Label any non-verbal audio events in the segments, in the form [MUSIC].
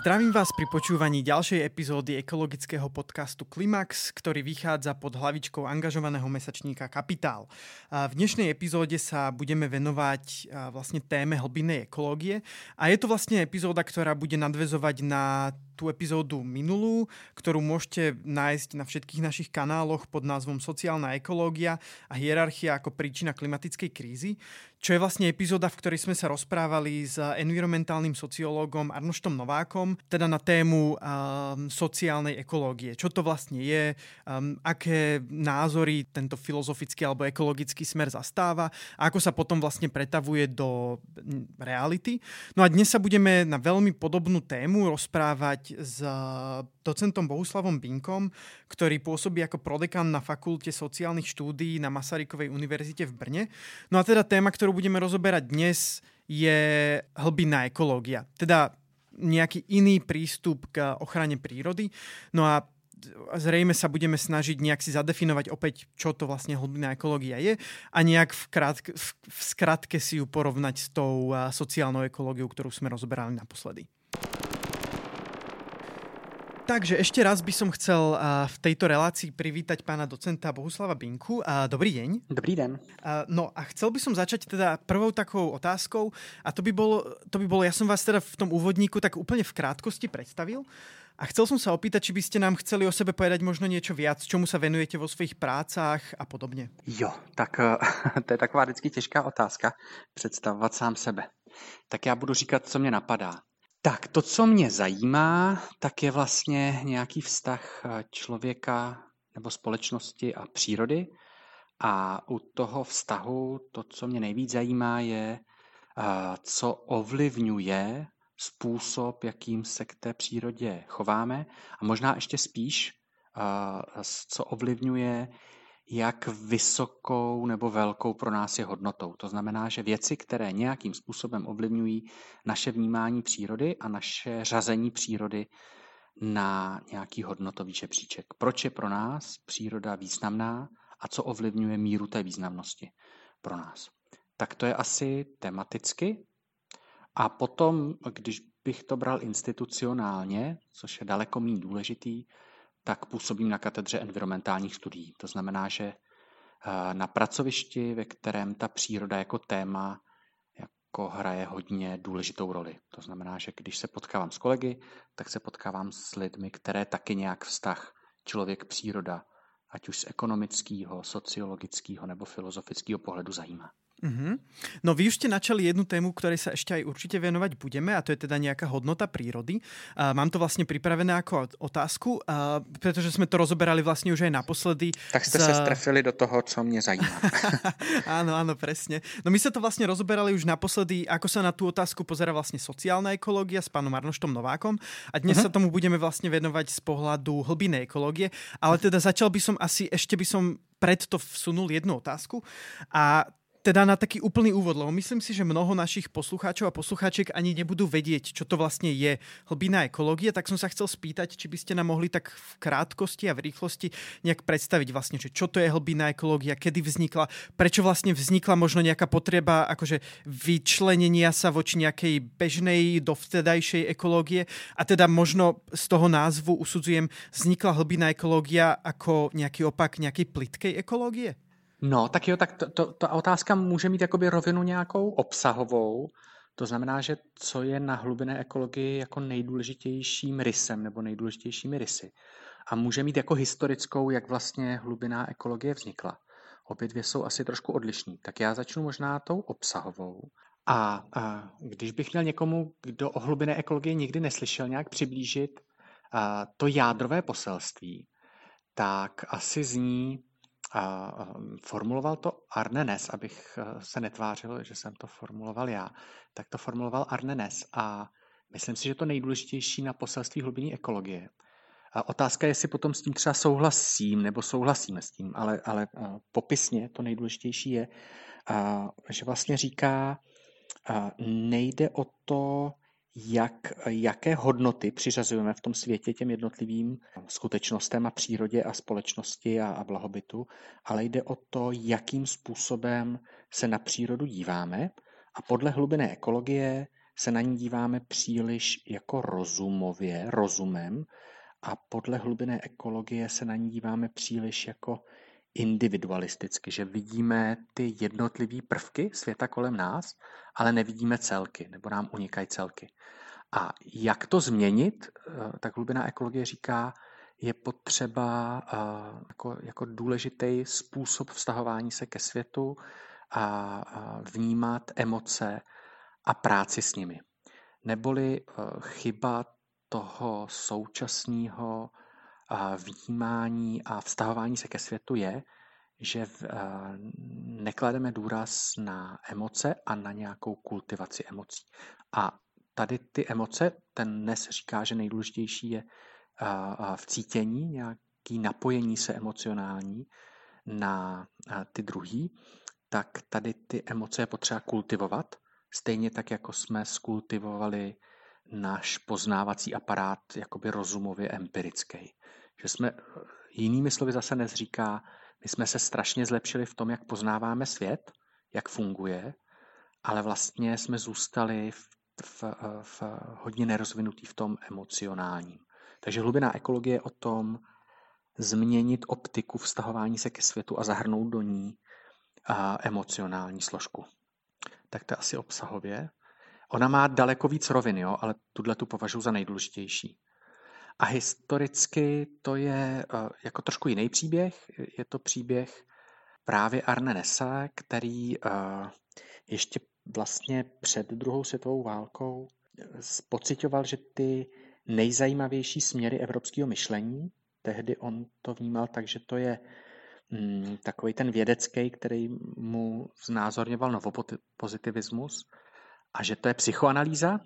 Zdravím vás pri počúvaní ďalšej epizódy ekologického podcastu Klimax, ktorý vychádza pod hlavičkou angažovaného mesačníka Kapitál. V dnešnej epizóde sa budeme venovať vlastne téme hlbinnej ekológie a je to vlastne epizóda, ktorá bude nadvezovať na tú epizódu minulú, ktorú môžete nájsť na všetkých našich kanáloch pod názvom Sociálna ekológia a hierarchia ako príčina klimatickej krízy čo je vlastne epizóda, v ktorej sme sa rozprávali s environmentálnym sociológom Arnoštom Novákom, teda na tému um, sociálnej ekológie. Čo to vlastne je, um, aké názory tento filozofický alebo ekologický smer zastáva a ako sa potom vlastne pretavuje do reality. No a dnes sa budeme na veľmi podobnú tému rozprávať s docentom Bohuslavom Binkom, ktorý pôsobí ako prodekan na Fakulte sociálnych štúdií na Masarykovej univerzite v Brne. No a teda téma, ktorú budeme rozoberať dnes, je hlbinná ekológia. Teda nejaký iný prístup k ochrane prírody. No a zrejme sa budeme snažiť nejak si zadefinovať opäť, čo to vlastne hlbinná ekológia je a nejak v, krátke, v, v skratke si ju porovnať s tou sociálnou ekológiou, ktorú sme rozoberali naposledy. Takže ešte raz by som chcel v tejto relácii privítať pána docenta Bohuslava Binku. Dobrý deň. Dobrý den. No a chcel by som začať teda prvou takou otázkou a to by bolo, to by bolo ja som vás teda v tom úvodníku tak úplne v krátkosti predstavil. A chcel som sa opýtať, či by ste nám chceli o sebe povedať možno niečo viac, čomu sa venujete vo svých prácách a podobně. Jo, tak [LAUGHS] to je taková vždycky těžká otázka, představovat sám sebe. Tak já budu říkat, co mě napadá. Tak to, co mě zajímá, tak je vlastně nějaký vztah eh, člověka nebo společnosti a přírody. A u toho vztahu to, co mě nejvíc zajímá, je, eh, co ovlivňuje způsob, jakým se k té přírodě chováme a možná ještě spíš, eh, co ovlivňuje jak vysokou nebo velkou pro nás je hodnotou. To znamená, že věci, které nějakým způsobem ovlivňují naše vnímání přírody a naše řazení přírody na nějaký hodnotový žebříček. Proč je pro nás příroda významná a co ovlivňuje míru té významnosti pro nás. Tak to je asi tematicky. A potom, když bych to bral institucionálně, což je daleko méně důležitý, tak působím na katedře environmentálních studií. To znamená, že eh, na pracovišti, ve kterém ta příroda jako téma jako hraje hodně důležitou roli. To znamená, že když se potkávám s kolegy, tak se potkávám s lidmi, které taky nějak vztah člověk-příroda, ať už z ekonomického, sociologického nebo filozofického pohledu zajímá. Mm-hmm. No vy už ste načali jednu tému, ktorej sa ešte aj určite venovať budeme a to je teda nejaká hodnota prírody. Uh, mám to vlastne pripravené ako otázku, uh, pretože sme to rozoberali vlastne už aj naposledy. Tak ste z... sa strefili do toho, co mě zajímá. [LAUGHS] áno, áno, presne. No my sa to vlastne rozoberali už naposledy, ako sa na tú otázku pozera vlastne sociálna ekológia s pánom Arnoštom Novákom a dnes uh-huh. sa tomu budeme vlastne venovať z pohľadu hlbiny ekológie, ale teda začal by som asi, ešte by som pred to vsunul jednu otázku a teda na taký úplný úvod, lebo myslím si, že mnoho našich poslucháčov a poslucháčiek ani nebudú vedieť, čo to vlastne je hlbina ekológie, tak som sa chcel spýtať, či by ste nám mohli tak v krátkosti a v rýchlosti nejak predstaviť vlastne, že čo to je hlbina ekológia, kedy vznikla, prečo vlastne vznikla možno nejaká potreba akože vyčlenenia sa voči nejakej bežnej dovtedajšej ekológie a teda možno z toho názvu usudzujem, vznikla hlbina ekológia ako nejaký opak nejakej plitkej ekológie? No, tak jo, tak to, to, ta otázka může mít jakoby rovinu nějakou obsahovou, to znamená, že co je na hlubinné ekologii jako nejdůležitějším rysem nebo nejdůležitějšími rysy. A může mít jako historickou, jak vlastně hlubiná ekologie vznikla. Obě dvě jsou asi trošku odlišní. Tak já začnu možná tou obsahovou. A, a když bych měl někomu, kdo o hlubiné ekologii nikdy neslyšel, nějak přiblížit a, to jádrové poselství, tak asi zní a formuloval to Arne Ness, abych eh, se netvářil, že jsem to formuloval já, tak to formuloval Arne Ness a myslím si, že to nejdůležitější na poselství hlubinní ekologie. A otázka je, jestli potom s tím třeba souhlasím, nebo souhlasíme s tím, ale, ale popisně to nejdůležitější je, že vlastně říká, nejde o to, jak, jaké hodnoty přiřazujeme v tom světě těm jednotlivým skutečnostem a přírodě a společnosti a, a blahobytu, ale jde o to, jakým způsobem se na přírodu díváme a podle hlubiny ekologie se na ní díváme příliš jako rozumově, rozumem a podle hlubiny ekologie se na ní díváme příliš jako individualisticky, že vidíme ty jednotlivé prvky světa kolem nás, ale nevidíme celky, nebo nám unikají celky. A jak to změnit, eh, tak hlubina ekologie říká, je potřeba eh, jako, jako důležitý způsob vztahování se ke světu a vnímat emoce a práci s nimi. Neboli eh, chyba toho současného vnímání a vztahování se ke světu je, že neklademe důraz na emoce a na nějakou kultivaci emocí. A tady ty emoce, ten dnes říká, že nejdůležitější je v cítění, nějaký napojení se emocionální na ty druhý, tak tady ty emoce je potřeba kultivovat, stejně tak, jako jsme skultivovali náš poznávací aparát jakoby rozumově empirický. Že jsme, jinými slovy zase nezříká, my jsme se strašně zlepšili v tom, jak poznáváme svět, jak funguje, ale vlastně jsme zůstali v, v, v hodně nerozvinutý v tom emocionálním. Takže hlubina ekologie je o tom změnit optiku vztahování se ke světu a zahrnout do ní a emocionální složku. Tak to asi obsahově. Ona má daleko víc rovin, jo, ale tuhle tu považuji za nejdůležitější. A historicky to je eh, jako trošku jiný příběh. Je to příběh právě Arne Nessa, který eh, ještě vlastně před druhou světovou válkou pocitoval, že ty nejzajímavější směry evropského myšlení, tehdy on to vnímal tak, že to je mm, takový ten vědecký, který mu znázorňoval novopozitivismus a že to je psychoanalýza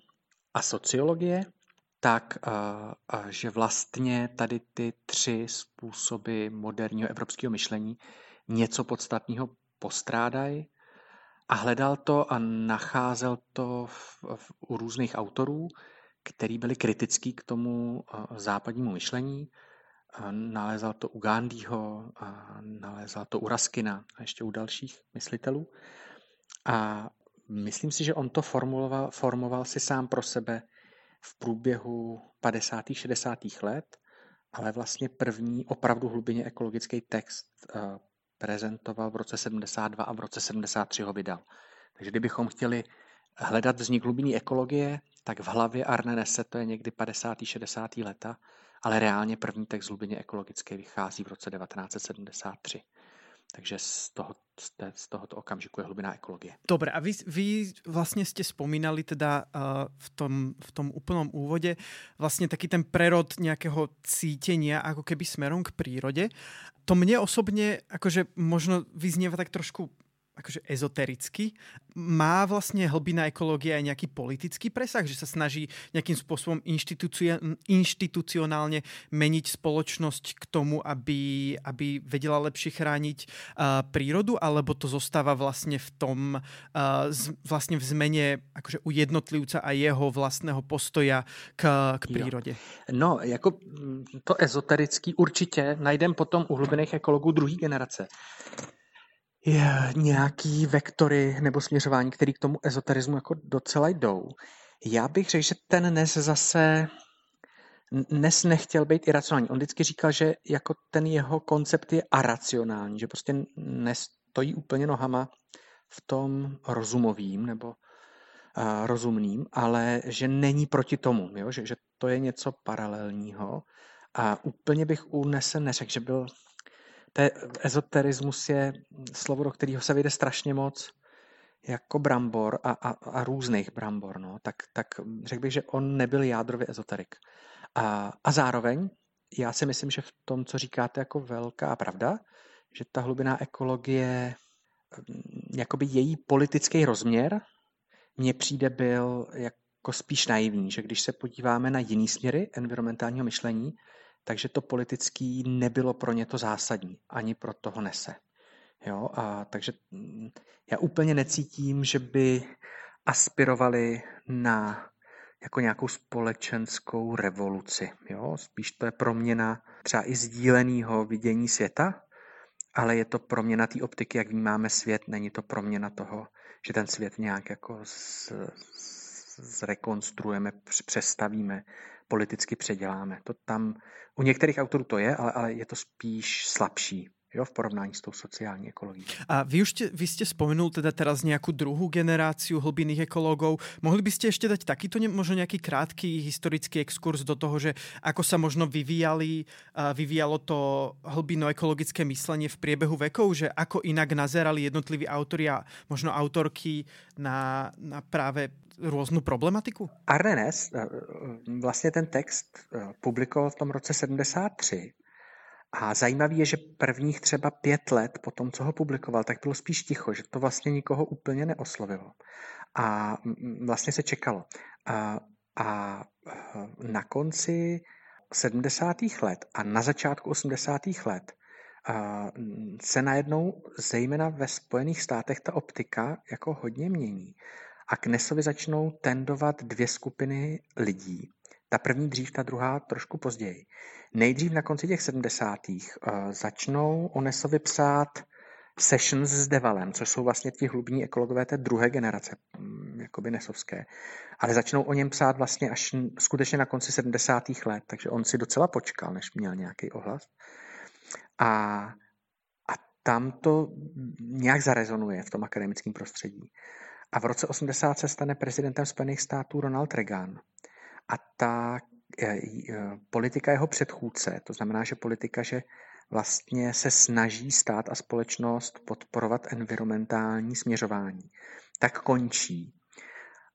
a sociologie tak že vlastně tady ty tři způsoby moderního evropského myšlení něco podstatného postrádají a hledal to a nacházel to v, v, u různých autorů, který byli kritický k tomu západnímu myšlení. Nalézal to u Gandhiho, nalézal to u Raskina a ještě u dalších myslitelů. A myslím si, že on to formuloval, formoval si sám pro sebe v průběhu 50. 60. let, ale vlastně první opravdu hlubinně ekologický text eh, prezentoval v roce 72 a v roce 73 ho vydal. Takže kdybychom chtěli hledat vznik hlubinní ekologie, tak v hlavě Arne Nesse to je někdy 50. 60. leta, ale reálně první text hlubinně ekologické vychází v roce 1973. Takže z, toho, z tohoto okamžiku je hlubina ekologie. Dobre, a vy, vy vlastne ste spomínali teda uh, v, tom, v tom úplnom úvode vlastne taký ten prerod nejakého cítenia ako keby smerom k prírode. To mne osobne akože možno vyznieva tak trošku akože ezotericky. Má vlastne hlbina ekológie aj nejaký politický presah, že sa snaží nejakým spôsobom inštitucionálne meniť spoločnosť k tomu, aby, aby vedela lepšie chrániť uh, prírodu, alebo to zostáva vlastne v tom, uh, z, vlastne v zmene akože u jednotlivca a jeho vlastného postoja k, k prírode? No, jako to ezoterický určitě najdem potom u hlubinných ekologů druhé generace nějaký vektory nebo směřování, které k tomu ezoterismu jako docela jdou. Já bych řekl, že ten Nes zase Nes nechtěl být iracionální. On vždycky říkal, že jako ten jeho koncept je aracionální, že prostě nestojí úplně nohama v tom rozumovým nebo uh, rozumným, ale že není proti tomu, jo? Že, že to je něco paralelního. A úplně bych u Nese neřekl, že byl te, ezoterismus je slovo, do kterého se vyjde strašně moc jako brambor a, a, a různých brambor, no, tak, tak řekl bych, že on nebyl jádrově ezoterik. A, a zároveň já si myslím, že v tom, co říkáte, jako velká pravda, že ta hlubiná ekologie, jakoby její politický rozměr, mně přijde byl jako spíš naivní, že když se podíváme na jiný směry environmentálního myšlení, takže to politický nebylo pro ně to zásadní, ani pro toho nese. Jo, a takže mm, já úplně necítím, že by aspirovali na jako nějakou společenskou revoluci. Jo? Spíš to je proměna třeba i sdíleného vidění světa, ale je to proměna té optiky, jak vnímáme svět, není to proměna toho, že ten svět nějak jako z, zrekonstruujeme, přestavíme, politicky předěláme. To tam, u některých autorů to je, ale, ale je to spíš slabší jo, v porovnání s tou sociální ekologií. A vy už ste, vy ste spomenul teda teraz nejakú druhú generáciu hlbinných ekológov. Mohli by ste ešte dať takýto možno nejaký krátky historický exkurs do toho, že ako sa možno vyvíjali, vyvíjalo to hlbino-ekologické myslenie v priebehu vekov, že ako inak nazerali jednotliví autory a možno autorky na, na práve různou problematiku? Arnenes eh, vlastně ten text eh, publikoval v tom roce 73 a zajímavé je, že prvních třeba pět let po tom, co ho publikoval, tak bylo spíš ticho, že to vlastně nikoho úplně neoslovilo. A vlastně se čekalo. A, a na konci 70. let a na začátku 80. let se najednou, zejména ve Spojených státech, ta optika jako hodně mění. A k Nesovi začnou tendovat dvě skupiny lidí. Ta první dřív, ta druhá trošku později. Nejdřív na konci těch 70. Uh, začnou Onesovi psát sessions s Devalem, což jsou vlastně ti hlubní ekologové té druhé generace, mm, jakoby nesovské. Ale začnou o něm psát vlastně až skutečně na konci 70. let, takže on si docela počkal, než měl nějaký ohlas. A, a tam to nějak zarezonuje v tom akademickém prostředí. A v roce 80 se stane prezidentem Spojených států Ronald Reagan. A ta Eh, eh, politika jeho předchůdce, to znamená, že politika, že vlastně se snaží stát a společnost podporovat environmentální směřování, tak končí.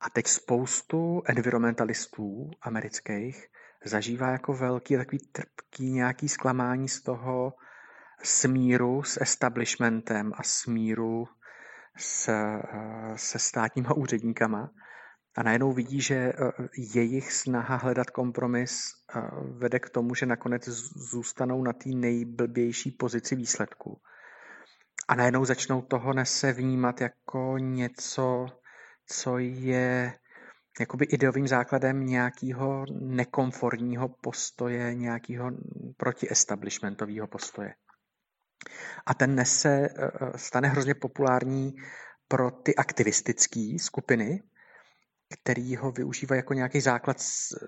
A teď spoustu environmentalistů amerických zažívá jako velký takový trpký nějaký zklamání z toho smíru s establishmentem a smíru s, eh, se státníma [LAUGHS] úředníkama, a najednou vidí, že eh, jejich snaha hledat kompromis eh, vede k tomu, že nakonec zůstanou na té nejblbější pozici výsledku. A najednou začnou toho nese vnímat jako něco, co je jakoby ideovým základem nějakého nekomfortního postoje, nějakého protiestablishmentového postoje. A ten nese, eh, stane hrozně populární pro ty aktivistické skupiny, který ho využívá jako nějaký základ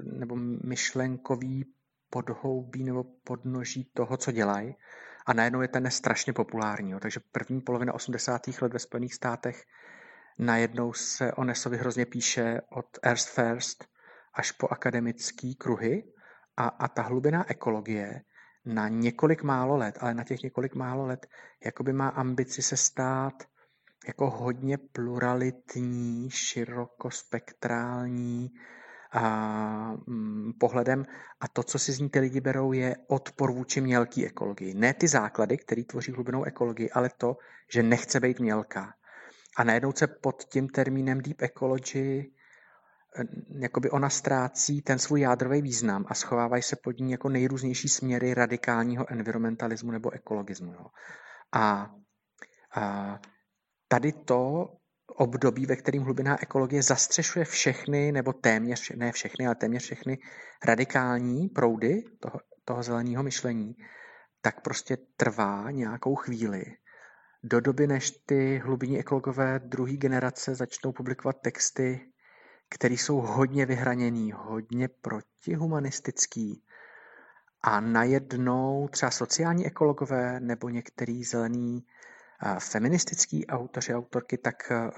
nebo myšlenkový podhoubí nebo podnoží toho, co dělají. A najednou je ten strašně populární. Jo. Takže první polovina 80. let ve Spojených státech najednou se o Nesovi hrozně píše od Earth First až po akademický kruhy a, a ta hlubiná ekologie na několik málo let, ale na těch několik málo let jakoby má ambici se stát jako hodně pluralitní, širokospektrální a, mm, pohledem a to, co si z ní ty lidi berou, je odpor vůči mělký ekologii. Ne ty základy, které tvoří hlubinou ekologii, ale to, že nechce být mělká. A najednou se pod tím termínem deep ecology jakoby ona ztrácí ten svůj jádrový význam a schovávají se pod ní jako nejrůznější směry radikálního environmentalismu nebo ekologismu. Jo. A, a tady to období, ve kterým hlubiná ekologie zastřešuje všechny, nebo téměř, ne všechny, ale téměř všechny radikální proudy toho, toho zeleného myšlení, tak prostě trvá nějakou chvíli. Do doby, než ty hlubinní ekologové druhé generace začnou publikovat texty, které jsou hodně vyhraněný, hodně protihumanistický. A najednou třeba sociální ekologové nebo některý zelený feministický autoři, autorky, tak eh,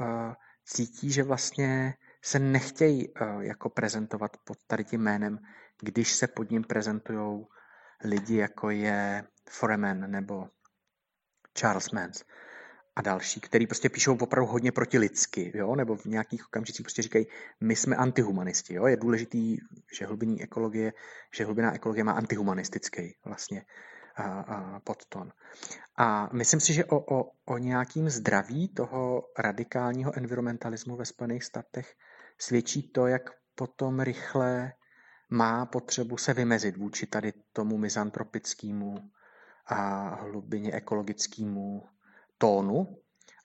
cítí, že vlastně se nechtějí eh, jako prezentovat pod tady tím jménem, když se pod ním prezentují lidi, jako je Foreman nebo Charles Mans a další, který prostě píšou opravdu hodně protilidsky, jo? nebo v nějakých okamžicích prostě říkají, my jsme antihumanisti. Jo? Je důležitý, že hlubinní ekologie, že hlubiná ekologie má antihumanistický vlastně podton. A myslím si, že o, o, o nějakým zdraví toho radikálního environmentalismu ve Spojených státech svědčí to, jak potom rychle má potřebu se vymezit vůči tady tomu mizantropickému a hlubině ekologickému tónu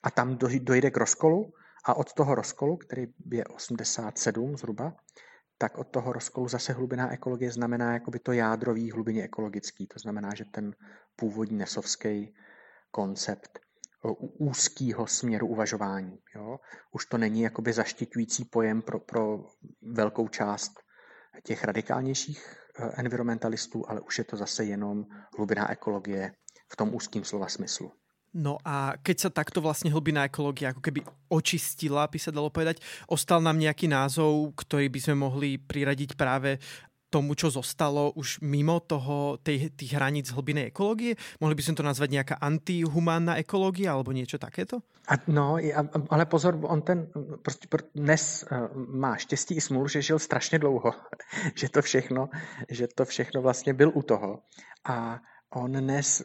a tam dojde k rozkolu a od toho rozkolu, který je 87 zhruba, tak od toho rozkolu zase hlubiná ekologie znamená jakoby to jádrový hlubině ekologický. To znamená, že ten původní nesovský koncept úzkého směru uvažování. Jo? Už to není jakoby zaštiťující pojem pro, pro velkou část těch radikálnějších eh, environmentalistů, ale už je to zase jenom hlubiná ekologie v tom úzkém slova smyslu. No a keď sa takto vlastne hlbina ekológie ako keby očistila, by sa dalo povedať, ostal nám nejaký názov, ktorý by sme mohli priradiť práve tomu, čo zostalo už mimo toho, tej, tých hraníc hlbinej ekológie? Mohli by sme to nazvať nejaká antihumánna ekológia alebo niečo takéto? A, no, ale pozor, on ten prostě dnes uh, má štěstí i smůlu, že žil strašně dlouho, [LAUGHS] že to všechno, že to všechno vlastně byl u toho. A on dnes,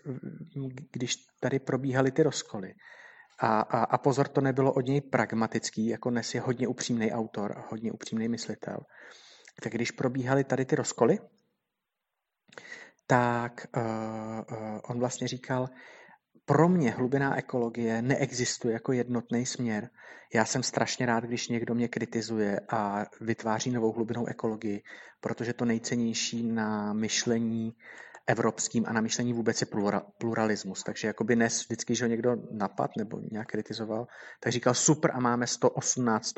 když tady probíhaly ty rozkoly, a, a, a pozor, to nebylo od něj pragmatický, jako dnes je hodně upřímný autor a hodně upřímný myslitel, tak když probíhaly tady ty rozkoly, tak uh, uh, on vlastně říkal, pro mě hlubiná ekologie neexistuje jako jednotný směr. Já jsem strašně rád, když někdo mě kritizuje a vytváří novou hlubinou ekologii, protože to nejcennější na myšlení evropským a na myšlení vůbec je pluralismus. Takže jakoby dnes vždycky, že ho někdo napad nebo nějak kritizoval, tak říkal super a máme 118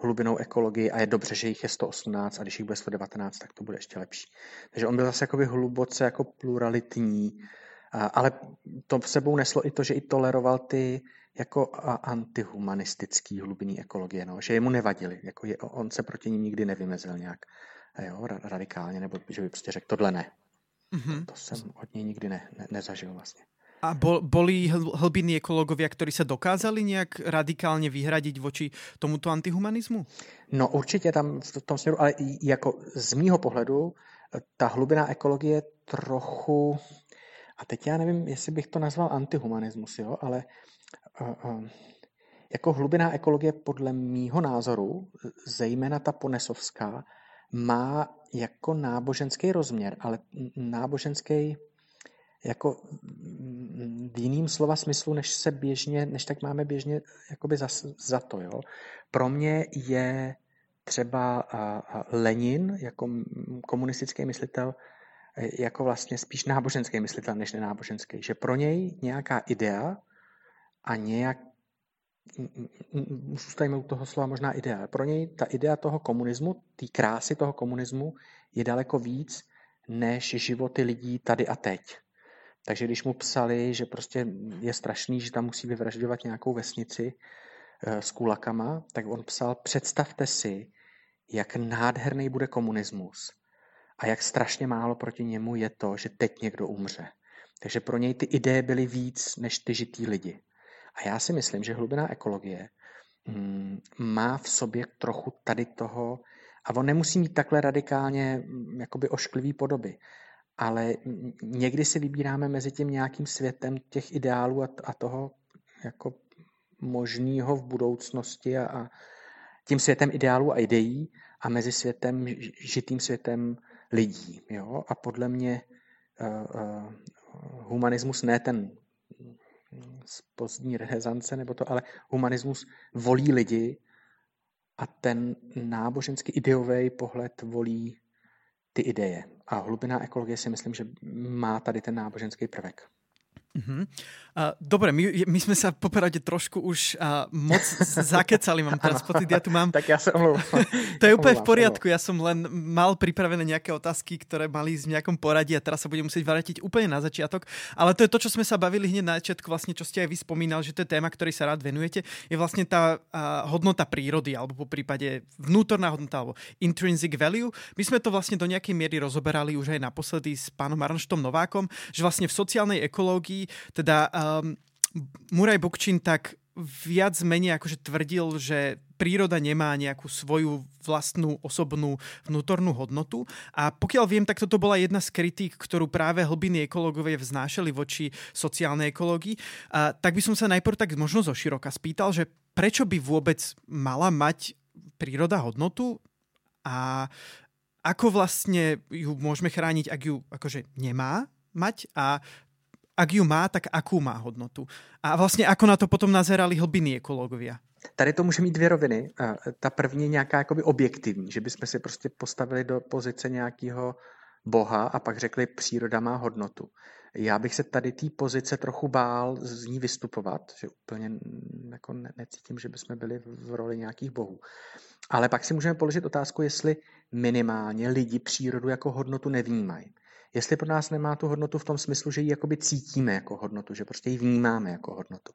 hlubinou ekologii a je dobře, že jich je 118 a když jich bude 119, tak to bude ještě lepší. Takže on byl zase jakoby hluboce jako pluralitní, ale to v sebou neslo i to, že i toleroval ty jako antihumanistický hlubinný ekologie, no, že jemu nevadili, jako je, on se proti ním nikdy nevymezil nějak jo, radikálně, nebo že by prostě řekl, tohle ne. Mm-hmm. To, to jsem od něj nikdy ne, ne, nezažil vlastně. A bol, boli hlbinní ekológovia, ktorí sa dokázali nejak radikálně vyhradiť voči tomuto antihumanizmu? No určitě tam v tom směru, ale jako z mýho pohledu ta hlubiná ekologie trochu, a teď já nevím, jestli bych to nazval antihumanismus, jo, ale uh, uh, jako hlubiná ekologie podle mýho názoru, zejména ta ponesovská, má jako náboženský rozměr, ale náboženský jako v jiným slova smyslu, než se běžně, než tak máme běžně jakoby za, za to. Jo. Pro mě je třeba Lenin jako komunistický myslitel jako vlastně spíš náboženský myslitel než nenáboženský. Že pro něj nějaká idea a nějak zůstajme u toho slova možná idea. Pro něj ta idea toho komunismu, té krásy toho komunismu je daleko víc než životy lidí tady a teď. Takže když mu psali, že prostě je strašný, že tam musí vyvražďovat nějakou vesnici eh, s kulakama, tak on psal, představte si, jak nádherný bude komunismus a jak strašně málo proti němu je to, že teď někdo umře. Takže pro něj ty ideje byly víc než ty žitý lidi. A já si myslím, že hlubiná ekologie mm, má v sobě trochu tady toho, a on nemusí mít takhle radikálně mm, jakoby ošklivý podoby, ale někdy si vybíráme mezi tím nějakým světem těch ideálů a, a toho jako možného v budoucnosti a, a tím světem ideálů a ideí a mezi světem, žitým světem lidí. Jo? A podle mě uh, uh, humanismus ne ten z pozdní renesance, nebo to, ale humanismus volí lidi a ten náboženský ideový pohled volí ty ideje. A hlubina ekologie si myslím, že má tady ten náboženský prvek. Uh-huh. Uh, dobre, my, my sme sa popravde trošku už uh, moc zakecali, mám teraz [LAUGHS] pocit, ja tu mám... [LAUGHS] tak ja sa omlouvám. [LAUGHS] to je úplne v poriadku, ja som len mal pripravené nejaké otázky, ktoré mali z nejakom poradí a teraz sa budem musieť vrátiť úplne na začiatok, ale to je to, čo sme sa bavili hneď na začiatku, vlastne čo ste aj vy spomínal, že to je téma, ktorej sa rád venujete, je vlastne tá uh, hodnota prírody, alebo po prípade vnútorná hodnota, alebo intrinsic value. My sme to vlastne do nejakej miery rozoberali už aj naposledy s pánom Arnštom Novákom, že vlastne v sociálnej ekológii teda um, Muraj Bokčin tak viac menej akože tvrdil, že príroda nemá nejakú svoju vlastnú osobnú vnútornú hodnotu. A pokiaľ viem, tak toto bola jedna z kritík, ktorú práve hlbiny ekológovia vznášali voči sociálnej ekológii. A tak by som sa najprv tak možno zo široka spýtal, že prečo by vôbec mala mať príroda hodnotu a ako vlastne ju môžeme chrániť, ak ju akože nemá mať a ak ju má, tak akú má hodnotu. A vlastně ako na to potom nazerali hlbiny ekológovia? Tady to může mít dvě roviny. Ta první je nějaká jakoby objektivní, že bychom si prostě postavili do pozice nějakého boha a pak řekli, příroda má hodnotu. Já bych se tady té pozice trochu bál z ní vystupovat, že úplně jako necítím, že bychom byli v roli nějakých bohů. Ale pak si můžeme položit otázku, jestli minimálně lidi přírodu jako hodnotu nevnímají. Jestli pro nás nemá tu hodnotu v tom smyslu, že ji jakoby cítíme jako hodnotu, že prostě ji vnímáme jako hodnotu.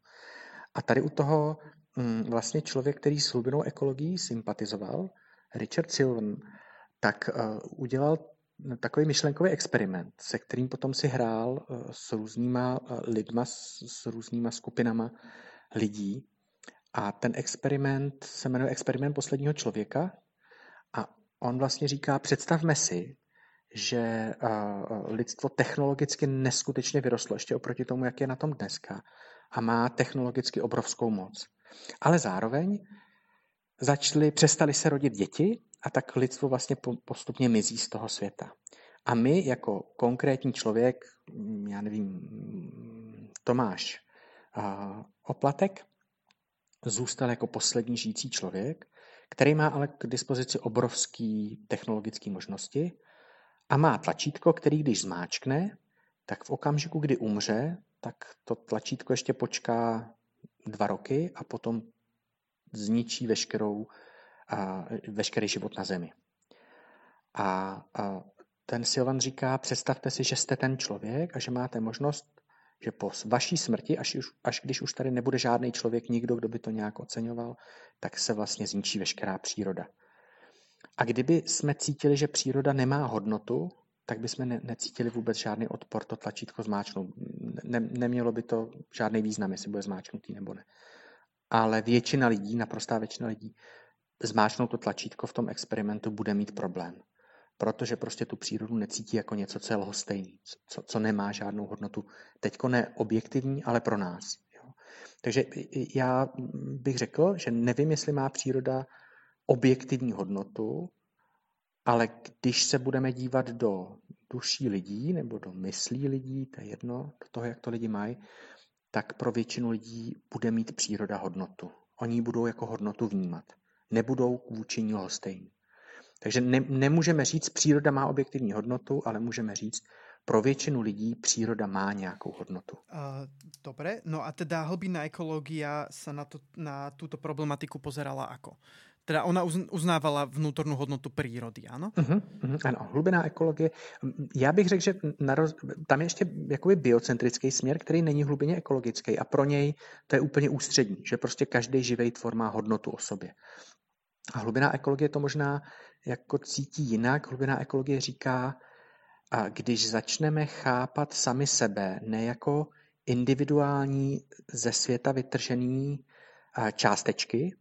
A tady u toho mm, vlastně člověk, který s hlubinou ekologií sympatizoval, Richard Silvan, tak uh, udělal takový myšlenkový experiment, se kterým potom si hrál uh, s různýma uh, lidma, s, s různýma skupinama lidí. A ten experiment se jmenuje experiment posledního člověka a on vlastně říká, představme si, že lidstvo technologicky neskutečně vyrostlo, ještě oproti tomu, jak je na tom dneska, a má technologicky obrovskou moc. Ale zároveň začali, přestali se rodit děti a tak lidstvo vlastně postupně mizí z toho světa. A my jako konkrétní člověk, já nevím, Tomáš Oplatek, zůstal jako poslední žijící člověk, který má ale k dispozici obrovský technologické možnosti a má tlačítko, který když zmáčkne, tak v okamžiku, kdy umře, tak to tlačítko ještě počká dva roky a potom zničí veškerou, a, veškerý život na Zemi. A, a ten Silvan říká, představte si, že jste ten člověk a že máte možnost, že po vaší smrti, až, až když už tady nebude žádný člověk, nikdo, kdo by to nějak oceňoval, tak se vlastně zničí veškerá příroda. A kdyby jsme cítili, že příroda nemá hodnotu, tak bychom ne, necítili vůbec žádný odpor to tlačítko zmáčknout. Ne, nemělo by to žádný význam, jestli bude zmáčknutý nebo ne. Ale většina lidí, naprostá většina lidí, zmáčknout to tlačítko v tom experimentu bude mít problém. Protože prostě tu přírodu necítí jako něco, co je lhostejný, co, co nemá žádnou hodnotu. Teďko ne objektivní, ale pro nás. Jo. Takže já bych řekl, že nevím, jestli má příroda objektivní hodnotu, ale když se budeme dívat do duší lidí nebo do myslí lidí, to je jedno, do toho, jak to lidi mají, tak pro většinu lidí bude mít příroda hodnotu. Oni budou jako hodnotu vnímat. Nebudou vůči ní lhostejní. Takže ne, nemůžeme říct, příroda má objektivní hodnotu, ale můžeme říct, pro většinu lidí příroda má nějakou hodnotu. Uh, dobre, no a teda hlbinná ekológia sa na, to, na túto problematiku pozerala ako? Teda ona uznávala vnútornou hodnotu přírody, ano? Uh-huh, uh-huh, ano, hlubiná ekologie. Já bych řekl, že roz... tam je ještě jakoby biocentrický směr, který není hlubině ekologický a pro něj to je úplně ústřední, že prostě každý živý tvor má hodnotu o sobě. A hlubiná ekologie to možná jako cítí jinak. Hlubiná ekologie říká, a když začneme chápat sami sebe ne jako individuální ze světa vytržený částečky,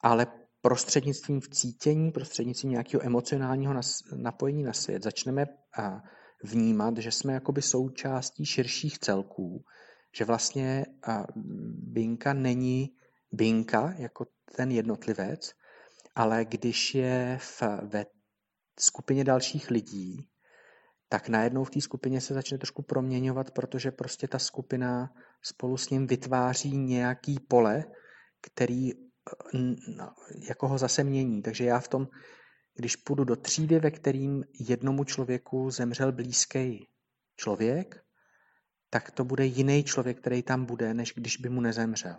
ale prostřednictvím vcítění, prostřednictvím nějakého emocionálního napojení na svět. Začneme vnímat, že jsme jakoby součástí širších celků, že vlastně Binka není Binka jako ten jednotlivec, ale když je v, ve skupině dalších lidí, tak najednou v té skupině se začne trošku proměňovat, protože prostě ta skupina spolu s ním vytváří nějaký pole, který jako ho zase mění. Takže já v tom, když půjdu do třídy, ve kterým jednomu člověku zemřel blízký člověk, tak to bude jiný člověk, který tam bude, než když by mu nezemřel.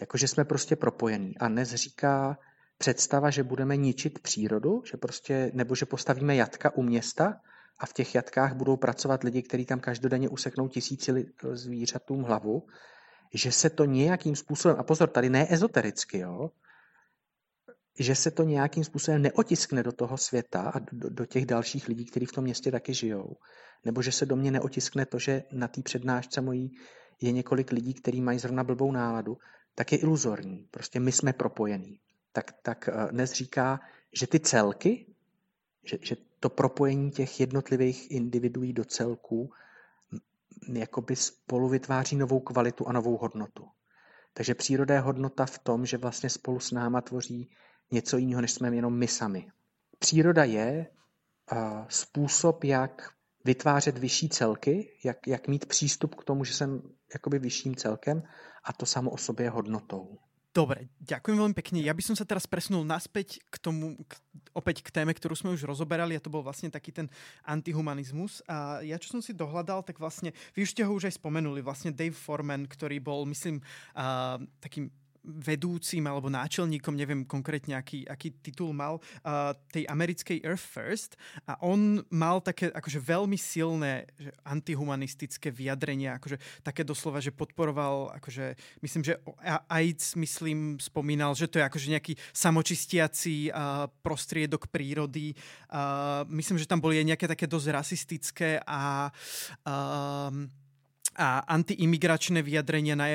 Jakože jsme prostě propojení. A dnes říká představa, že budeme ničit přírodu, že prostě, nebo že postavíme jatka u města a v těch jatkách budou pracovat lidi, kteří tam každodenně useknou tisíci zvířatům hlavu, že se to nějakým způsobem, a pozor, tady ne ezotericky, jo, že se to nějakým způsobem neotiskne do toho světa a do, do těch dalších lidí, kteří v tom městě taky žijou. Nebo že se do mě neotiskne to, že na té přednášce mojí je několik lidí, kteří mají zrovna blbou náladu, tak je iluzorní. Prostě my jsme propojení. Tak, tak eh, dnes říká, že ty celky, že, že to propojení těch jednotlivých individuí do celků jakoby spolu vytváří novou kvalitu a novou hodnotu. Takže příroda je hodnota v tom, že vlastně spolu s náma tvoří něco jiného, než jsme jenom my sami. příroda je uh, způsob, jak vytvářet vyšší celky, jak, jak mít přístup k tomu, že jsem jakoby vyšším celkem a to samo o sobě je hodnotou. Dobre, ďakujem veľmi pekne. Ja by som sa teraz presunul naspäť k tomu, k, opäť k téme, ktorú sme už rozoberali a to bol vlastne taký ten antihumanizmus. A ja čo som si dohľadal, tak vlastne, vy už ste ho už aj spomenuli, vlastne Dave Foreman, ktorý bol, myslím, uh, takým vedúcim alebo náčelníkom, neviem konkrétne, aký, aký titul mal, uh, tej americkej Earth First a on mal také akože veľmi silné že antihumanistické vyjadrenia, akože také doslova, že podporoval, akože myslím, že AIDS, myslím, spomínal, že to je akože nejaký samočistiací uh, prostriedok prírody. Uh, myslím, že tam boli aj nejaké také dosť rasistické a uh, a antiimigračné vyjadrenia na,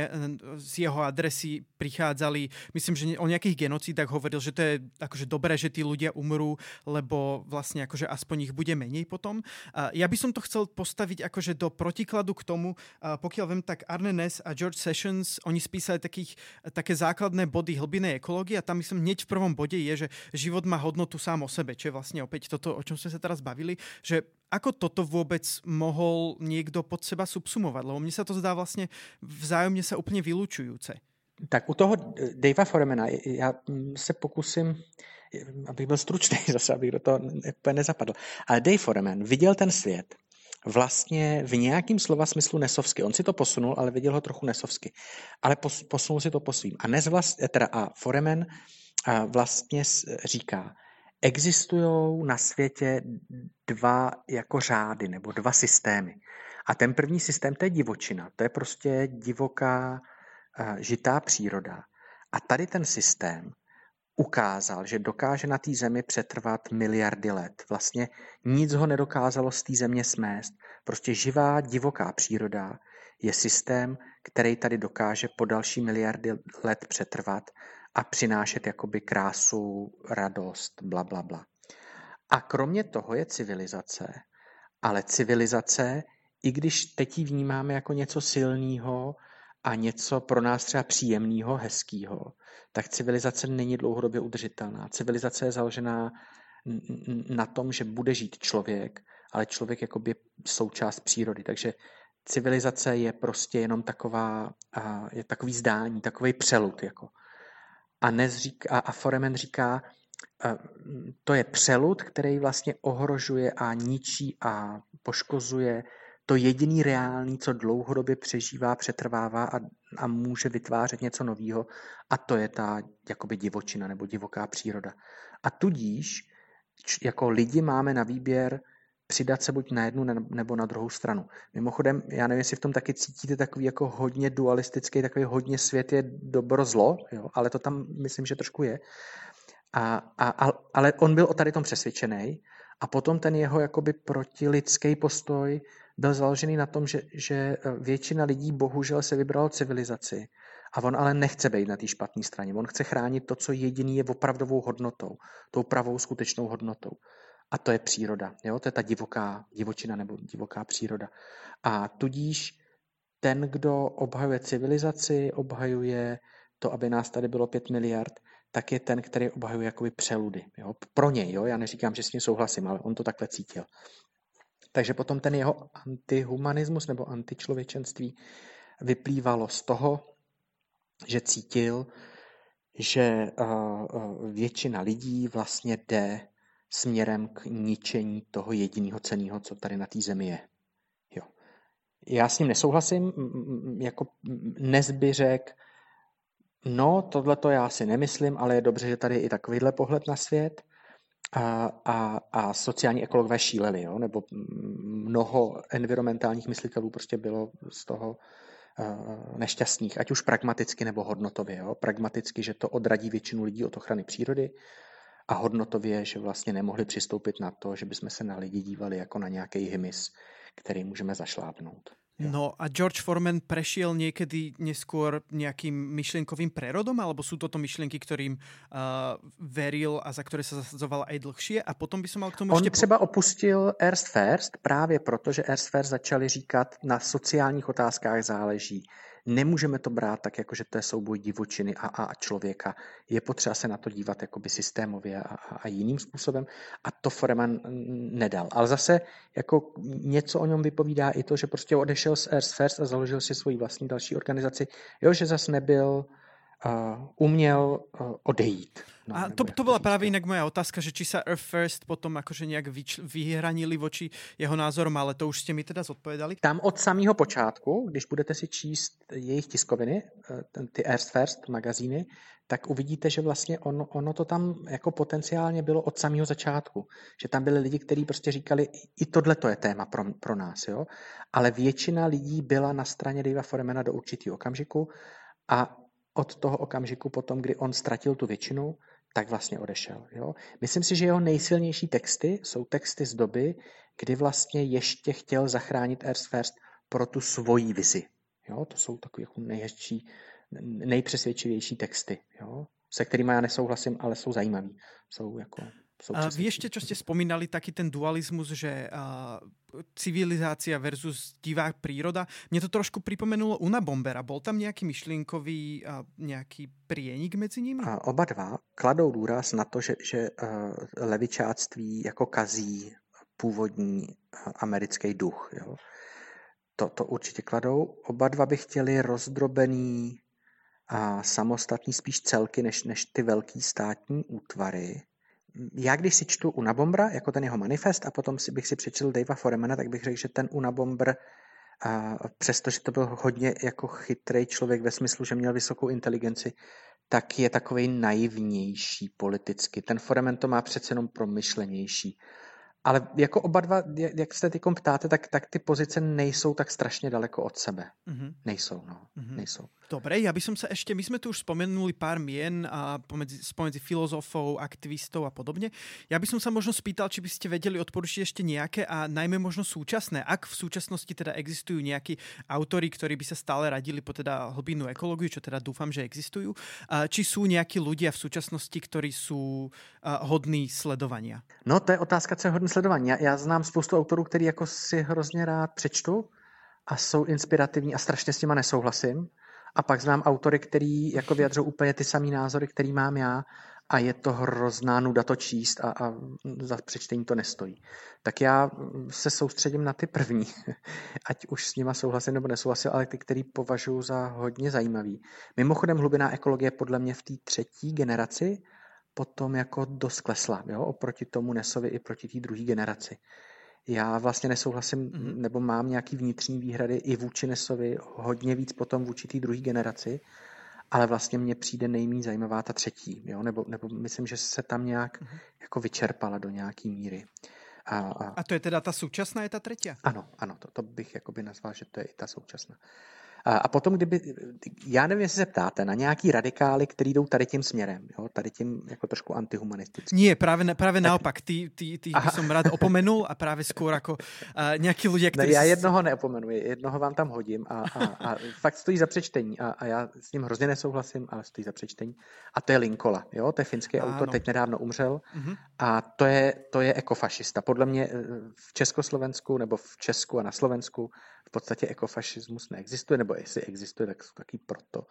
z jeho adresy prichádzali, myslím, že o nejakých genocídach hovoril, že to je akože dobré, že tí ľudia umrú, lebo vlastne akože aspoň ich bude menej potom. A ja by som to chcel postaviť akože do protikladu k tomu, pokiaľ viem, tak Arne Ness a George Sessions, oni spísali takých, také základné body hlbinej ekológie a tam myslím hneď v prvom bode je, že život má hodnotu sám o sebe, čo je vlastne opäť toto, o čom sme sa teraz bavili, že ako toto vôbec mohol niekto pod seba subsumovať? Lebo mne sa to zdá vlastně vzájomně se úplně vylučujúce. Tak u toho Davea Foremana já se pokusím, abych byl stručný [LAUGHS] zase, abych do toho nezapadl. Ale Dave Foreman viděl ten svět vlastně v nějakým slova smyslu nesovsky. On si to posunul, ale viděl ho trochu nesovsky. Ale posunul si to po svým. A, nezvlast, teda a Foreman vlastně říká, Existují na světě dva jako řády nebo dva systémy. A ten první systém, to je divočina. To je prostě divoká, eh, žitá příroda. A tady ten systém ukázal, že dokáže na té zemi přetrvat miliardy let. Vlastně nic ho nedokázalo z té země smést. Prostě živá, divoká příroda je systém, který tady dokáže po další miliardy let přetrvat a přinášet jakoby krásu, radost, bla, bla, bla. A kromě toho je civilizace, ale civilizace, i když teď ji vnímáme jako něco silného a něco pro nás třeba příjemného, hezkého, tak civilizace není dlouhodobě udržitelná. Civilizace je založená na tom, že bude žít člověk, ale člověk jakoby součást přírody. Takže civilizace je prostě jenom taková, je takový zdání, takový přelud. Jako. A, Nes říká, a Foreman říká, to je přelud, který vlastně ohrožuje a ničí a poškozuje to jediný reálný, co dlouhodobě přežívá, přetrvává a, a může vytvářet něco nového a to je ta jakoby divočina nebo divoká příroda. A tudíž jako lidi máme na výběr přidat se buď na jednu nebo na druhou stranu. Mimochodem, já nevím, jestli v tom taky cítíte takový jako hodně dualistický, takový hodně svět je dobro zlo, jo, ale to tam myslím, že trošku je. A, a, ale on byl o tady tom přesvědčený a potom ten jeho jakoby protilidský postoj byl založený na tom, že, že většina lidí bohužel se vybralo civilizaci a on ale nechce být na té špatné straně. On chce chránit to, co jediný je opravdovou hodnotou, tou pravou skutečnou hodnotou a to je příroda. Jo? To je ta divoká divočina nebo divoká příroda. A tudíž ten, kdo obhajuje civilizaci, obhajuje to, aby nás tady bylo 5 miliard, tak je ten, který obhajuje jakoby přeludy. Jo? Pro něj, jo? já neříkám, že s ním souhlasím, ale on to takhle cítil. Takže potom ten jeho antihumanismus nebo antičlověčenství vyplývalo z toho, že cítil, že většina lidí vlastně jde směrem k ničení toho jediného ceného, co tady na té zemi je. Jo. Já s ním nesouhlasím, jako nezby řek, no, tohle to já si nemyslím, ale je dobře, že tady je i takovýhle pohled na svět. A, a, a sociální ekologové šíleli, jo? nebo mnoho environmentálních myslitelů prostě bylo z toho nešťastných, ať už pragmaticky nebo hodnotově. Jo? Pragmaticky, že to odradí většinu lidí od ochrany přírody, a hodnotově, že vlastně nemohli přistoupit na to, že bychom se na lidi dívali jako na nějaký hymis, který můžeme zašlápnout. No a George Foreman prešiel niekedy neskôr nejakým myšlienkovým prerodom, alebo sú toto myšlienky, ktorým uh, veril a za ktoré sa zasadzoval aj dlhšie? A potom by som mal k tomu On ještě... třeba opustil Erst First právě proto, že Erst First začali říkat, na sociálních otázkách záleží, Nemůžeme to brát tak, jako že to je souboj divočiny a, a člověka. Je potřeba se na to dívat jakoby systémově a, a, jiným způsobem a to Foreman nedal. Ale zase jako něco o něm vypovídá i to, že prostě odešel z Earth First a založil si svoji vlastní další organizaci. Jo, že zase nebyl uh, uměl uh, odejít. No, a to, to byla právě jinak moja otázka, že či sa Earth First potom akože nějak vyhranili voči jeho názorom, ale to už jste mi teda zodpovedali. Tam od samého počátku, když budete si číst jejich tiskoviny, ty Earth First magazíny, tak uvidíte, že vlastně ono, ono to tam jako potenciálně bylo od samého začátku. Že tam byli lidi, kteří prostě říkali, i tohle to je téma pro, pro nás, jo. Ale většina lidí byla na straně Davea Foremana do určitého okamžiku a od toho okamžiku potom, kdy on ztratil tu většinu, tak vlastně odešel. Jo? Myslím si, že jeho nejsilnější texty jsou texty z doby, kdy vlastně ještě chtěl zachránit Earth First pro tu svoji vizi. Jo? To jsou takové jako nejhezčí, nejpřesvědčivější texty, jo? se kterými já nesouhlasím, ale jsou zajímavý. Jsou jako a vy ešte, čo ste spomínali, taký ten dualizmus, že uh, civilizácia versus divá príroda. Mne to trošku pripomenulo Una Bombera. Bol tam nejaký myšlienkový uh, nejaký prienik mezi nimi? A oba dva kladou důraz na to, že, že uh, levičáctví jako kazí původní americký duch. Jo? To, to určitě kladou. Oba dva by chtěli rozdrobený a samostatný spíš celky než, než ty velký státní útvary já když si čtu Unabombra, jako ten jeho manifest, a potom si bych si přečetl Davea Foremana, tak bych řekl, že ten Unabombr, a přestože to byl hodně jako chytrý člověk ve smyslu, že měl vysokou inteligenci, tak je takový naivnější politicky. Ten Foreman to má přece jenom promyšlenější. Ale jako oba dva, jak se teď ptáte, tak, tak ty pozice nejsou tak strašně daleko od sebe. Mm-hmm. Nejsou, no. Mm-hmm. Nejsou. Dobre, ja by som sa ešte, my sme tu už spomenuli pár mien a pomedzi, spomedzi filozofov, aktivistov a podobne. Ja by som sa možno spýtal, či by ste vedeli odporučiť ešte nejaké a najmä možno súčasné. Ak v súčasnosti teda existujú nejakí autory, ktorí by sa stále radili po teda hlbinu ekológiu, čo teda dúfam, že existujú, či sú nejakí ľudia v súčasnosti, ktorí sú hodní sledovania? No, to je otázka, co je hodný sledování. Já, já znám spoustu autorů, který jako si hrozně rád přečtu a jsou inspirativní a strašně s nima nesouhlasím. A pak znám autory, který jako vyjadřují úplně ty samé názory, který mám já a je to hrozná nuda to číst a, a za přečtení to nestojí. Tak já se soustředím na ty první, [LAUGHS] ať už s nima souhlasím nebo nesouhlasím, ale ty, který považuji za hodně zajímavý. Mimochodem hlubiná ekologie podle mě v té třetí generaci potom jako dost klesla, jo, oproti tomu Nesovi i proti té druhé generaci. Já vlastně nesouhlasím, mm-hmm. nebo mám nějaký vnitřní výhrady i vůči Nesovi, hodně víc potom vůči té druhé generaci, ale vlastně mně přijde nejméně zajímavá ta třetí, jo? Nebo, nebo myslím, že se tam nějak mm-hmm. jako vyčerpala do nějaký míry. A, a, a to je teda ta současná, je ta třetí? Ano, ano, to, to bych jakoby nazval, že to je i ta současná. A potom, kdyby, já nevím, jestli se ptáte na nějaký radikály, který jdou tady tím směrem, jo? tady tím jako trošku antihumanistickým. Nie, právě, právě tak... naopak, ty, ty, ty som rád opomenul a právě skôr jako uh, nějaký lidé, kteří... Ne, já jednoho neopomenu, jednoho vám tam hodím a, a, a fakt stojí za přečtení a, a já s ním hrozně nesouhlasím, ale stojí za přečtení. A to je Linkola, jo? to je finský ano. autor, teď nedávno umřel uh-huh. a to je, to je ekofašista. Podle mě eh, v Československu nebo v Česku a na Slovensku v podstatě ekofašismus neexistuje, nebo jestli existuje, tak jsou taky proto.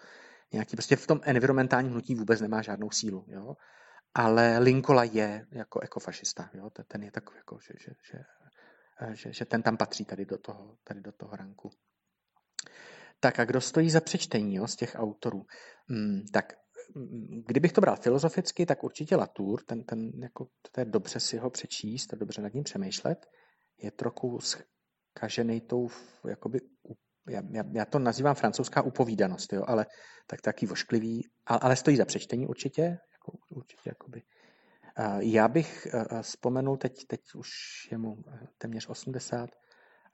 Nějaký, prostě v tom environmentálním hnutí vůbec nemá žádnou sílu, jo. Ale Linkola je jako ekofašista, jo. Ten je takový, jako, že, že, že, že, že ten tam patří tady do toho, tady do toho ranku. Tak a kdo stojí za přečtení jo, z těch autorů? Hmm, tak mm, kdybych to bral filozoficky, tak určitě Latour, ten, ten jako, to je dobře si ho přečíst a dobře nad ním přemýšlet. Je trochu zkažený tou jakoby, já, já, já to nazývám francouzská upovídanost, jo, ale tak taky vošklivý, ale, ale stojí za přečtení určitě, jako, určitě jakoby. Já bych vzpomenul, teď, teď už je mu téměř 80,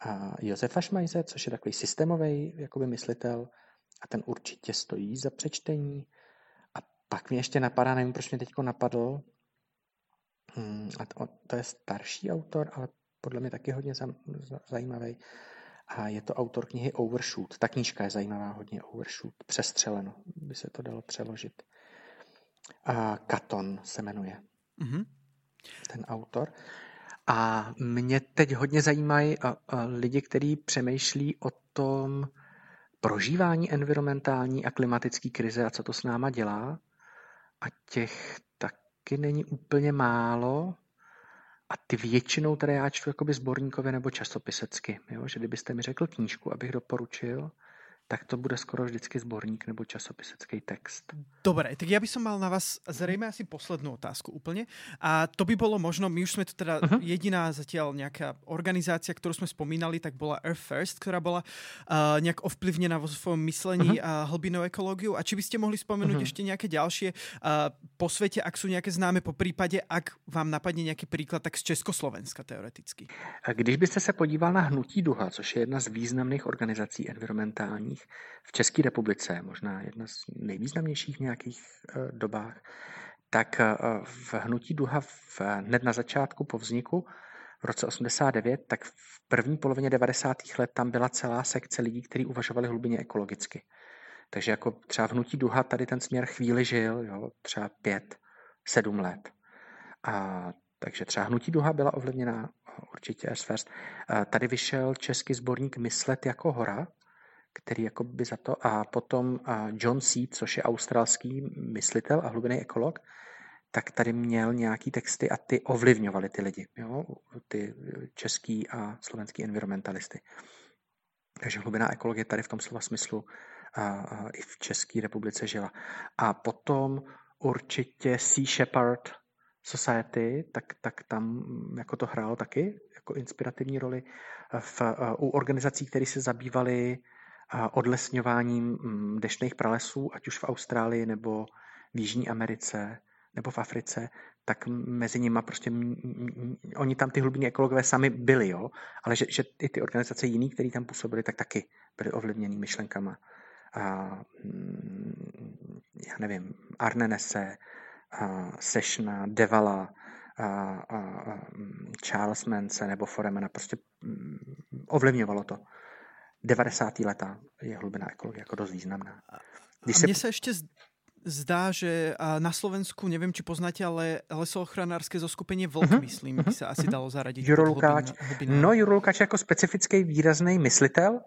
a Josefa Šmajze, což je takový systémový jakoby myslitel a ten určitě stojí za přečtení. A pak mě ještě napadá, nevím, proč mě teď napadl, hmm, a to, to je starší autor, ale podle mě taky hodně zajímavý. A je to autor knihy Overshoot. Ta knížka je zajímavá hodně, Overshoot. Přestřeleno, by se to dalo přeložit. A Katon se jmenuje. Mm-hmm. Ten autor. A mě teď hodně zajímají lidi, kteří přemýšlí o tom, prožívání environmentální a klimatické krize a co to s náma dělá. A těch taky není úplně málo. A ty většinou tady já čtu jakoby sborníkově nebo časopisecky. Jo? Že kdybyste mi řekl knížku, abych doporučil, tak to bude skoro vždycky zborník nebo časopisecký text. Dobre, tak ja by som mal na vás zrejme asi poslednú otázku úplne. A to by bolo možno, my už sme tu teda uh-huh. jediná zatiaľ nejaká organizácia, ktorú sme spomínali, tak bola Earth First, ktorá bola uh, nejak ovplyvnená vo svojom myslení uh-huh. a hlbinou ekológiu. A či by ste mohli spomenúť uh-huh. ešte nejaké ďalšie uh, po svete, ak sú nejaké známe, po prípade, ak vám napadne nejaký príklad, tak z Československa teoreticky. Když byste se podíval na Hnutí Duha, což je jedna z významných organizací environmentálních, v České republice, možná jedna z nejvýznamnějších v nějakých uh, dobách, tak uh, v Hnutí Duha v, hned na začátku po vzniku v roce 89, tak v první polovině 90. let tam byla celá sekce lidí, kteří uvažovali hlubině ekologicky. Takže jako třeba v Hnutí Duha tady ten směr chvíli žil, jo, třeba pět, sedm let. A takže třeba Hnutí Duha byla ovlivněna určitě first. Tady vyšel český sborník Myslet jako hora, který jako by za to, a potom John Seed, což je australský myslitel a hlubinný ekolog, tak tady měl nějaký texty a ty ovlivňovaly ty lidi, jo? ty český a slovenský environmentalisty. Takže hlubiná ekologie tady v tom slova smyslu a, a i v České republice žila. A potom určitě Sea Shepherd Society, tak, tak tam jako to hrálo taky jako inspirativní roli v, u organizací, které se zabývaly odlesňováním mm, deštných pralesů, ať už v Austrálii nebo v Jižní Americe nebo v Africe, tak mezi nimi prostě, oni tam ty hlubinní ekologové sami byli, jo, ale že, že i ty organizace jiný, které tam působily, tak taky byly ovlivněny myšlenkama. A, mm, já nevím, Arnenese, a Sešna, Devala, a, a, a Charles Mance nebo Foremana, prostě mm, ovlivňovalo to. 90. leta je hlubina ekologie jako dost významná. Když a mně se... ještě zdá, že na Slovensku, nevím, či poznáte, ale lesochranárské zoskupení Vlk, uh-huh, myslím, by se asi uh-huh. dalo zaradit. Juro Lukáč. No, Juro Lukáč jako specifický výrazný myslitel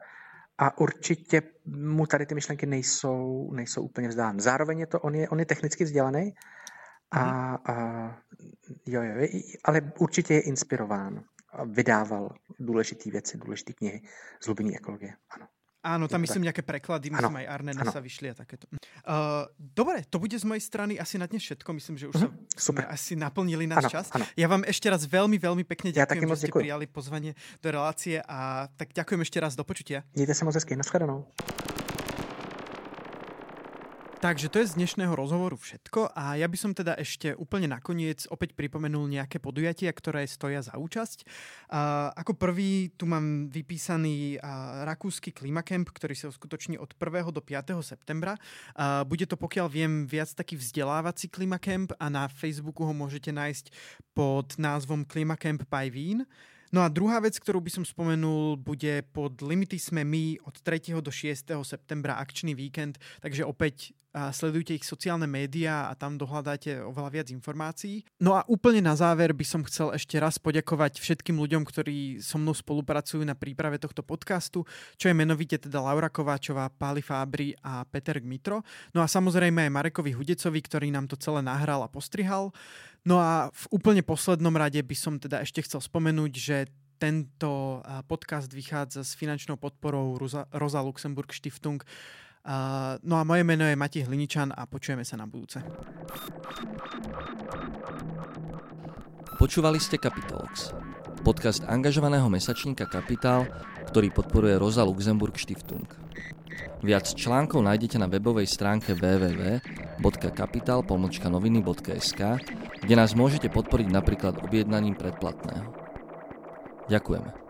a určitě mu tady ty myšlenky nejsou, nejsou úplně vzdány. Zároveň je to, on je, on je technicky vzdělaný, a, a jo, jo, ale určitě je inspirován vydával důležité věci, důležité knihy z hlubiny ekologie. Ano. Áno, tam myslím nejaké preklady, myslím aj Arnene sa vyšli a takéto. Uh, dobre, to bude z mojej strany asi na dnes všetko. Myslím, že už uh-huh, sme asi naplnili náš ano, čas. Ano. Ja vám ešte raz veľmi, veľmi pekne ďakujem, že ste ďakujem. prijali pozvanie do relácie a tak ďakujem ešte raz do počutia. Mějte sa moc hezky, nashledanou. Takže to je z dnešného rozhovoru všetko a ja by som teda ešte úplne nakoniec opäť pripomenul nejaké podujatia, ktoré stoja za účasť. Uh, ako prvý tu mám vypísaný rakúsky Klimacamp, ktorý sa uskutoční od 1. do 5. septembra. Uh, bude to, pokiaľ viem, viac taký vzdelávací Klimacamp a na Facebooku ho môžete nájsť pod názvom Klimacamp by Vín. No a druhá vec, ktorú by som spomenul, bude pod Limity sme my od 3. do 6. septembra akčný víkend, takže opäť sledujte ich sociálne médiá a tam dohľadáte oveľa viac informácií. No a úplne na záver by som chcel ešte raz poďakovať všetkým ľuďom, ktorí so mnou spolupracujú na príprave tohto podcastu, čo je menovite teda Laura Kováčová, Páli Fábri a Peter Gmitro. No a samozrejme aj Marekovi Hudecovi, ktorý nám to celé nahral a postrihal. No a v úplne poslednom rade by som teda ešte chcel spomenúť, že tento podcast vychádza s finančnou podporou Rosa, Rosa Luxemburg Stiftung no a moje meno je Mati Hliničan a počujeme sa na budúce. Počúvali ste Capitalx, podcast angažovaného mesačníka Kapitál, ktorý podporuje Rosa Luxemburg Stiftung. Viac článkov nájdete na webovej stránke www.kapital.noviny.sk, kde nás môžete podporiť napríklad objednaním predplatného. Ďakujeme.